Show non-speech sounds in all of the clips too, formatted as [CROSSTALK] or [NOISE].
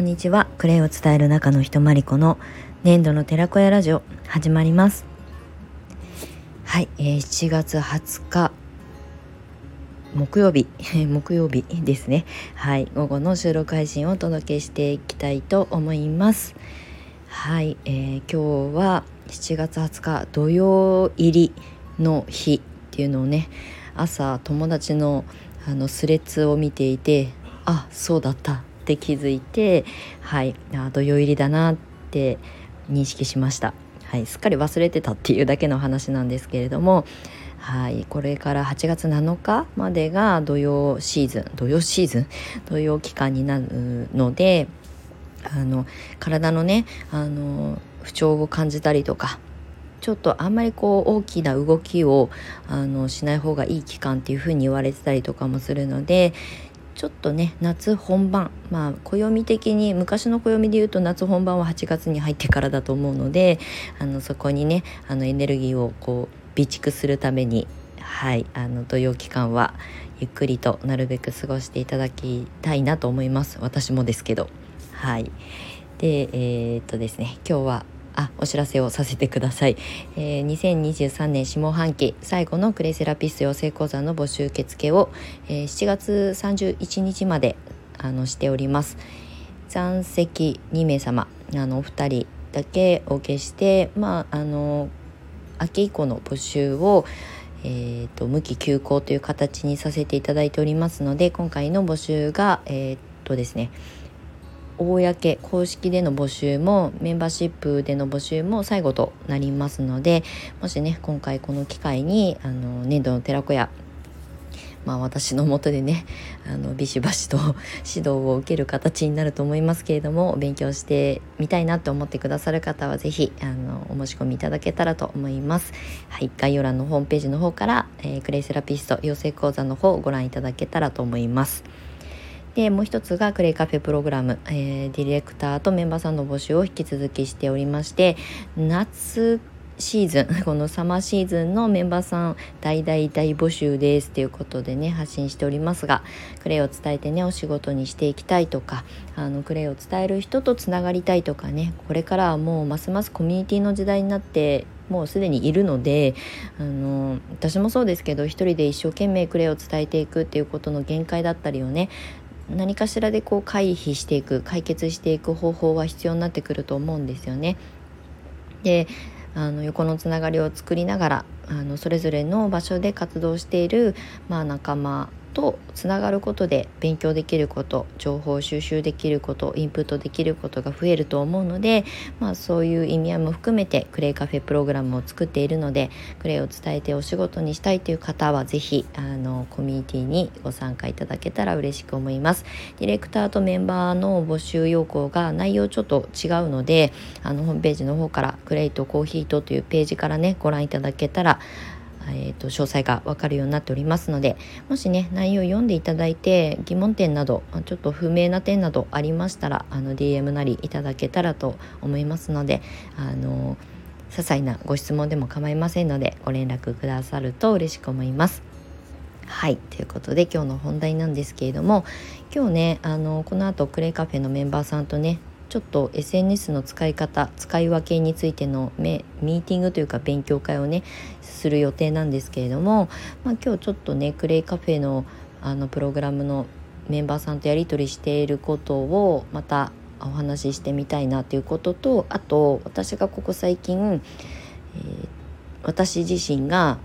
こんにちは。クレイを伝える中の人まりこの年度の寺子屋ラジオ始まります。はい、えー、7月20日木曜日 [LAUGHS] 木曜日ですね。はい午後の収録配信をお届けしていきたいと思います。はい、えー、今日は7月20日土曜入りの日っていうのをね朝友達のあのスレッズを見ていてあそうだった。って気づいてはいあ土曜入りだなって認識しました、はい、すっかり忘れてたっていうだけの話なんですけれどもはいこれから8月7日までが土曜シーズン土曜シーズン？土曜期間になるのであの体のねあの不調を感じたりとかちょっとあんまりこう大きな動きをあのしない方がいい期間っていうふうに言われてたりとかもするのでちょっとね夏本番。まあ暦的に昔の暦で言うと夏本番は8月に入ってからだと思うのであのそこにねあのエネルギーをこう備蓄するためにはいあの土曜期間はゆっくりとなるべく過ごしていただきたいなと思います。私もですけど。はい。でえー、っとですね今日はあお知らせをさせてください、えー、2023年下半期最後のクレイセラピスト養成講座の募集受付を、えー、7月31日まであのしております。残席2名様あのお二人だけお受けしてまああの秋以降の募集をえーと、無期休校という形にさせていただいておりますので今回の募集がえっ、とですね公公式での募集もメンバーシップでの募集も最後となりますのでもしね今回この機会にあの年度の寺子屋まあ私のもとでねあのビシバシと [LAUGHS] 指導を受ける形になると思いますけれども勉強してみたいなと思ってくださる方は是非あのお申し込みいただけたらと思います。はい、概要欄のホームページの方から、えー、クレイセラピスト養成講座の方をご覧いただけたらと思います。でもう一つがクレイカフェプログラム、えー、ディレクターとメンバーさんの募集を引き続きしておりまして夏シーズン [LAUGHS] このサマーシーズンのメンバーさん大大大募集ですということでね発信しておりますがクレイを伝えてねお仕事にしていきたいとかあのクレイを伝える人とつながりたいとかねこれからはもうますますコミュニティの時代になってもうすでにいるのであの私もそうですけど一人で一生懸命クレイを伝えていくっていうことの限界だったりをね何かしらでこう回避していく解決していく方法は必要になってくると思うんですよね。であの横のつながりを作りながらあのそれぞれの場所で活動している、まあ、仲間とつながることで勉強できること情報収集できることインプットできることが増えると思うので、まあ、そういう意味合いも含めてクレイカフェプログラムを作っているのでクレイを伝えてお仕事にしたいという方は是非あのコミュニティにご参加いただけたら嬉しく思います。ディレクターとメンバーの募集要項が内容ちょっと違うのであのホームページの方からクレイとコーヒーとというページからねご覧いただけたらえーと、詳細が分かるようになっておりますのでもしね内容を読んでいただいて疑問点などちょっと不明な点などありましたらあの DM なりいただけたらと思いますのであの些細なご質問でも構いませんのでご連絡くださると嬉しく思います。はいということで今日の本題なんですけれども今日ねあのこの後クレイカフェのメンバーさんとねちょっと SNS の使い方使い分けについてのミーティングというか勉強会をねする予定なんですけれども、まあ、今日ちょっとねクレイカフェのあのプログラムのメンバーさんとやり取りしていることをまたお話ししてみたいなということとあと私がここ最近、えー、私自身が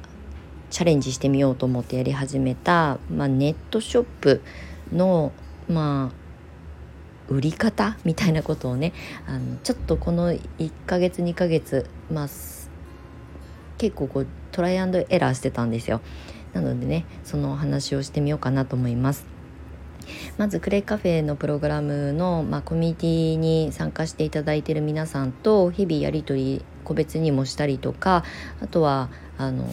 チャレンジしてみようと思ってやり始めた、まあ、ネットショップのまあ売り方みたいなことをねあのちょっとこの1ヶ月2ヶ月まあ結構こうトライアンドエラーしてたんですよ。なのでねそのお話をしてみようかなと思います。まずクレイカフェのプログラムの、まあ、コミュニティに参加していただいてる皆さんと日々やり取り個別にもしたりとかあとはあの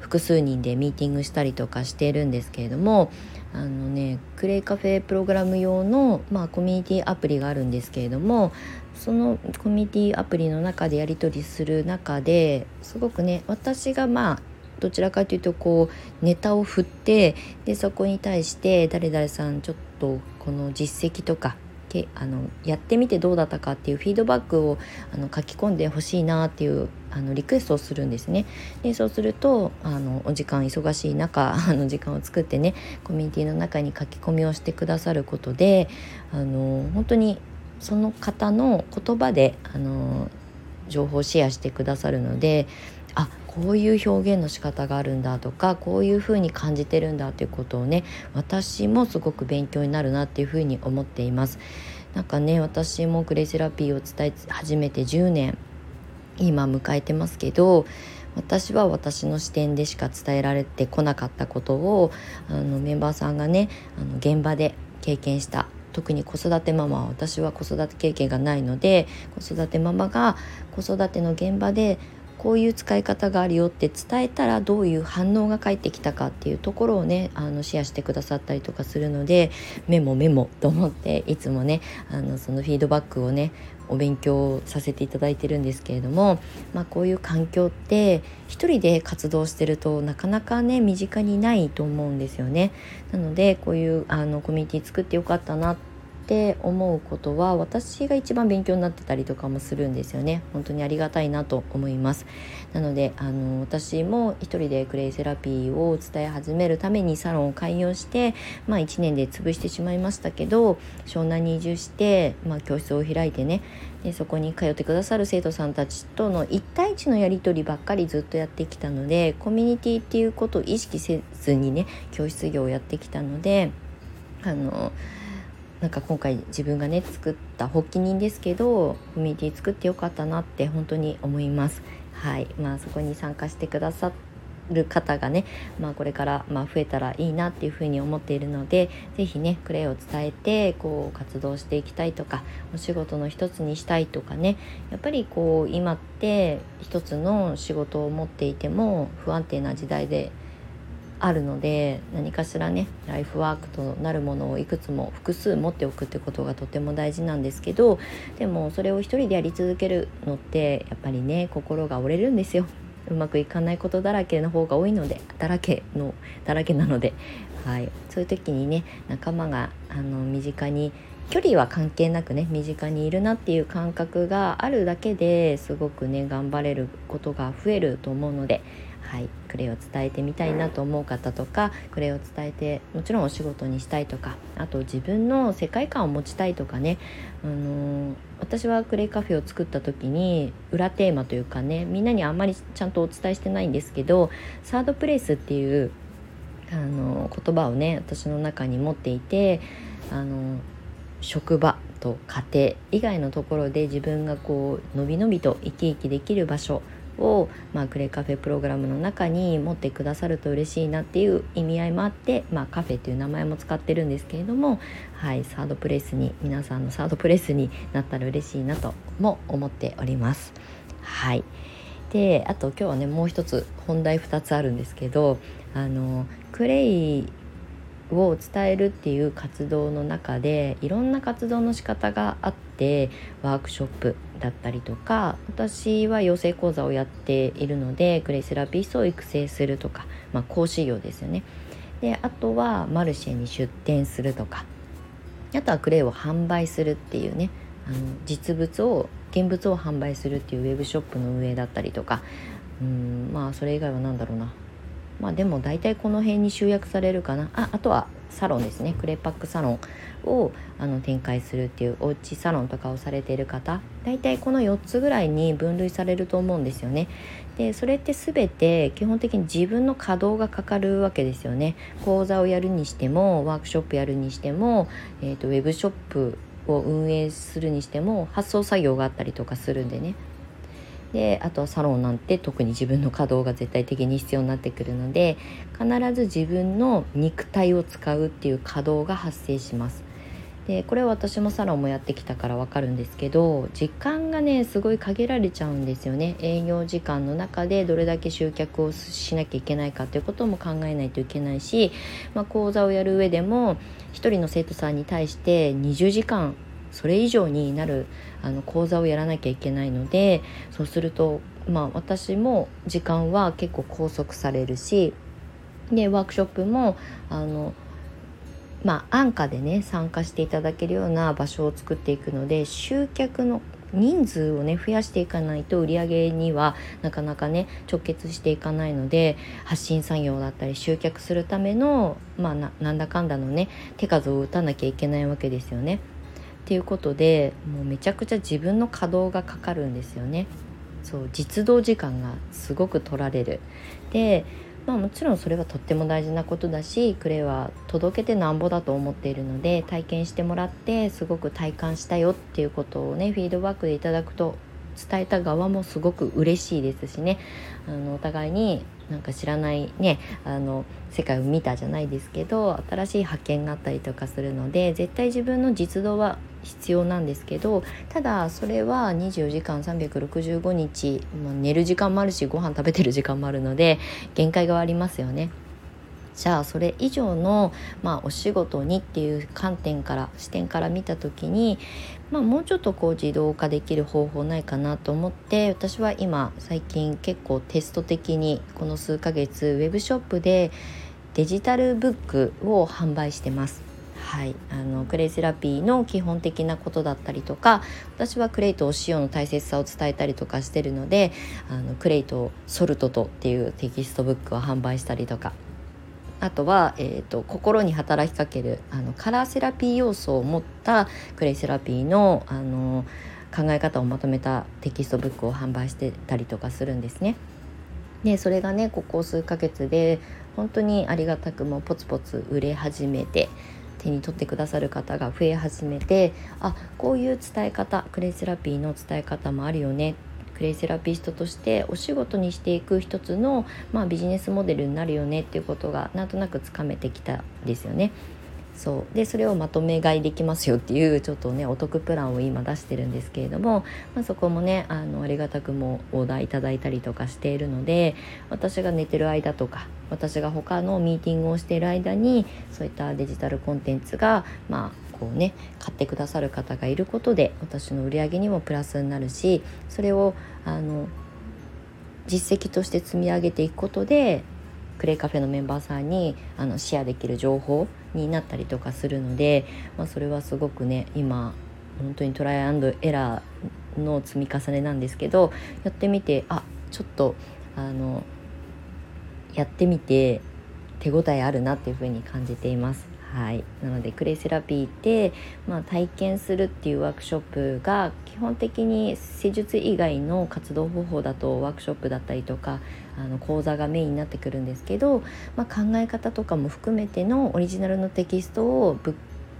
複数人でミーティングしたりとかしているんですけれどもあのねクレイカフェプログラム用の、まあ、コミュニティアプリがあるんですけれどもそのコミュニティアプリの中でやり取りする中ですごくね私がまあどちらかというとこうネタを振ってでそこに対して誰々さんちょっとこの実績とかけあのやってみてどうだったかっていうフィードバックをあの書き込んでほしいなっていうあのリクエストをするんですね。でそうするとあのお時間忙しい中あの時間を作ってねコミュニティの中に書き込みをしてくださることであの本当にその方の言葉であの情報をシェアしてくださるのであこういう表現の仕方があるんだとかこういうふうに感じてるんだということをね私もすごく勉強になるなっていうふうに思っています。なんかね私もグレイセラピーを伝え始めて10年今迎えてますけど私は私の視点でしか伝えられてこなかったことをあのメンバーさんがねあの現場で経験した特に子育てママは私は子育て経験がないので子育てママが子育ての現場でこういう使い方があるよって伝えたらどういう反応が返ってきたかっていうところをねあのシェアしてくださったりとかするのでメモメモ [LAUGHS] と思っていつもねあのそのフィードバックをねお勉強させていただいてるんですけれども、まあ、こういう環境って一人で活動してるとなかなかね身近にないと思うんですよね。なのでこういうあのコミュニティ作ってよかったなってって思うことは私が一番勉強になってたりとかもするんですよね。本当にありがたいなと思います。なのであの私も一人でクレイセラピーを伝え始めるためにサロンを開業してまあ1年で潰してしまいましたけど湘南に移住して、まあ、教室を開いてねでそこに通ってくださる生徒さんたちとの1対1のやり取りばっかりずっとやってきたのでコミュニティっていうことを意識せずにね教室業をやってきたのであのなんか今回自分がね作った発起人ですけどコミュニティ作ってよかったなって本当に思います。はいまあ、そこに参加してくださる方がね、まあ、これからま増えたらいいなっていうふうに思っているので是非ねクレイを伝えてこう活動していきたいとかお仕事の一つにしたいとかねやっぱりこう今って一つの仕事を持っていても不安定な時代であるので何かしらねライフワークとなるものをいくつも複数持っておくってことがとても大事なんですけどでもそれを一人でやり続けるのってやっぱりね心が折れるんですよ。うまくいかないことだらけの方が多いのでだらけのだらけなので、はい、そういう時にね仲間があの身近に距離は関係なくね身近にいるなっていう感覚があるだけですごくね頑張れることが増えると思うのではい、クレイを伝えてみたいなと思う方とかクレイを伝えてもちろんお仕事にしたいとかあと自分の世界観を持ちたいとかね、あのー、私はクレイカフェを作った時に裏テーマというかねみんなにあんまりちゃんとお伝えしてないんですけどサードプレイスっていう、あのー、言葉をね私の中に持っていて、あのー、職場と家庭以外のところで自分がこうのびのびと生き生きできる場所を、まあ、クレイカフェプログラムの中に持ってくださると嬉しいなっていう意味合いもあって、まあ、カフェっていう名前も使ってるんですけれども、はい、サードプレイスに皆さんのサードプレイスになったら嬉しいなとも思っております。はいであと今日はねもう一つ本題2つあるんですけどあのクレイを伝えるっていう活動の中でいろんな活動の仕方があってワークショップだったりとか私は養成講座をやっているのでグレイセラピストを育成するとか、まあ、講師業ですよね。であとはマルシェに出店するとかあとはクレイを販売するっていうねあの実物を現物を販売するっていうウェブショップの運営だったりとかうんまあそれ以外は何だろうなまあでも大体この辺に集約されるかなああとはサロンですねクレパックサロンをあの展開するっていうおうちサロンとかをされている方大体この4つぐらいに分類されると思うんですよね。でそれって全て基本的に自分の稼働がかかるわけですよね。講座をやるにしてもワークショップやるにしても、えーと、ウェブショップを運営するにしても発送作業があったりとかするんでねであとはサロンなんて特に自分の稼働が絶対的に必要になってくるので必ず自分の肉体を使うっていう稼働が発生します。でこれは私もサロンもやってきたから分かるんですけど時間がねすごい限られちゃうんですよね営業時間の中でどれだけ集客をしなきゃいけないかということも考えないといけないし、まあ、講座をやる上でも1人の生徒さんに対して20時間それ以上になるあの講座をやらなきゃいけないのでそうするとまあ私も時間は結構拘束されるしでワークショップもあのまあ安価でね参加していただけるような場所を作っていくので集客の人数をね増やしていかないと売り上げにはなかなかね直結していかないので発信作業だったり集客するためのまあなんだかんだのね手数を打たなきゃいけないわけですよね。っていうことでもうめちゃくちゃ自分の稼働がかかるんですよね。そう実動時間がすごく取られる。でまあもちろんそれはとっても大事なことだしクレイは届けてなんぼだと思っているので体験してもらってすごく体感したよっていうことをねフィードバックでいただくと伝えた側もすごく嬉しいですしねあのお互いになんか知らないねあの世界を見たじゃないですけど新しい発見があったりとかするので絶対自分の実動は必要なんですけどただそれは24時間365日、まあ、寝る時間もあるしご飯食べてる時間もあるので限界がありますよね。じゃあそれ以上の、まあ、お仕事にっていう観点から視点から見た時に、まあ、もうちょっとこう自動化できる方法ないかなと思って私は今最近結構テスト的にこの数ヶ月ウェブショップでデジタルブックを販売してます。はい、あのクレイセラピーの基本的なことだったりとか私はクレイとお塩の大切さを伝えたりとかしてるのであのクレイとソルトとっていうテキストブックを販売したりとかあとは、えーと、心に働きかけるあのカラーセラピー要素を持ったクレイセラピーのあの考え方をまとめたテキストブックを販売してたりとかするんですね。でそれがねここ数ヶ月で本当にありがたくもポツポツ売れ始めて手に取ってくださる方が増え始めてあこういう伝え方クレイセラピーの伝え方もあるよねクレイセラピストとしてお仕事にしていく一つの、まあ、ビジネスモデルになるよねっていうことがなんとなくつかめてきたんですよね。そうでそれをまとめ買いできますよっていうちょっとねお得プランを今出してるんですけれども、まあ、そこもねあのありがたくもオーダーいただいたりとかしているので私が寝てる間とか私が他のミーティングをしている間にそういったデジタルコンテンツがまあこうね買ってくださる方がいることで私の売り上げにもプラスになるしそれをあの実績として積み上げていくことでクレイカフェのメンバーさんにあのシェアできる情報になったりとかするので、まあ、それはすごくね今本当にトライアンドエラーの積み重ねなんですけどやってみてあちょっとあのやってみて手応えあるなっていうふうに感じています。はい、なのでクレイセラピーって、まあ、体験するっていうワークショップが基本的に施術以外の活動方法だとワークショップだったりとかあの講座がメインになってくるんですけど、まあ、考え方とかも含めてのオリジナルのテキストをブッ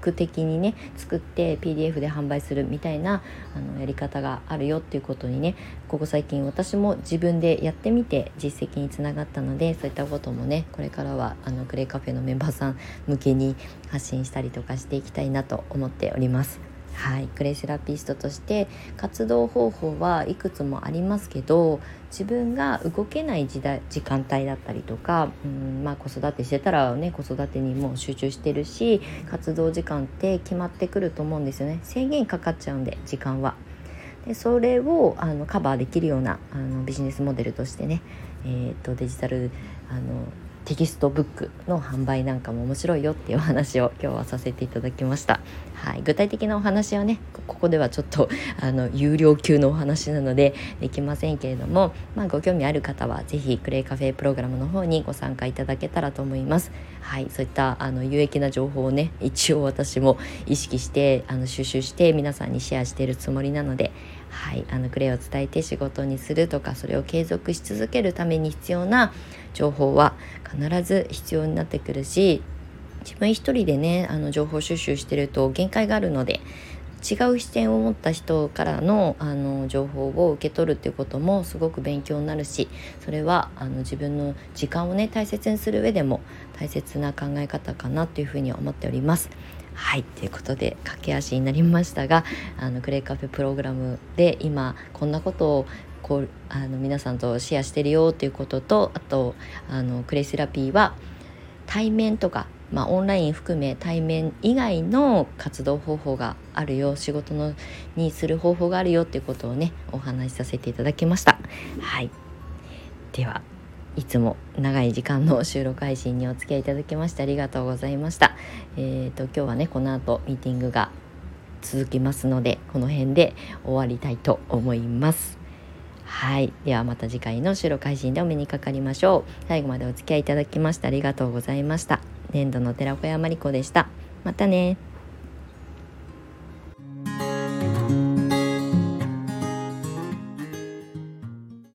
ク的にね作って PDF で販売するみたいなあのやり方があるよっていうことにねここ最近私も自分でやってみて実績につながったのでそういったこともねこれからはあのグレイカフェのメンバーさん向けに発信したりとかしていきたいなと思っております。はい、クレイセラピストとして活動方法はいくつもありますけど自分が動けない時代時間帯だったりとか、うんまあ、子育てしてたらね子育てにも集中してるし活動時間って決まってくると思うんですよね制限かかっちゃうんで時間は。でそれをあのカバーできるようなあのビジネスモデルとしてね、えーと、とデジタルあのテキストブックの販売なんかも面白いよっていうお話を今日はさせていただきました。はい、具体的なお話はねここではちょっとあの有料級のお話なのでできませんけれども、まあ、ご興味ある方は是非クレイカフェプログラムの方にご参加いただけたらと思います。はい、そういったあの有益な情報をね一応私も意識してあの収集して皆さんにシェアしているつもりなのではい、あのクレイを伝えて仕事にするとかそれを継続し続けるために必要な情報は必ず必要になってくるし自分一人でねあの情報収集してると限界があるので違う視点を持った人からのあの情報を受け取るっていうこともすごく勉強になるしそれはあの自分の時間をね大切にする上でも大切な考え方かなというふうに思っております。はいということで駆け足になりましたがあのクレイカフェプログラムで今こんなことをこうあの皆さんとシェアしてるよっていうこととあとあのクレイセラピーは対面とか、まあ、オンライン含め対面以外の活動方法があるよ仕事のにする方法があるよっていうことをねお話しさせていただきました。はいではいつも長い時間の収録配信にお付き合いいただきましてありがとうございました。えーと、今日はねこの後ミーティングが続きますのでこの辺で終わりたいと思います。はい。ではまた次回の収録配信でお目にかかりましょう。最後までお付き合いいただきましてありがとうございました。粘土の寺子屋まりこでした。またね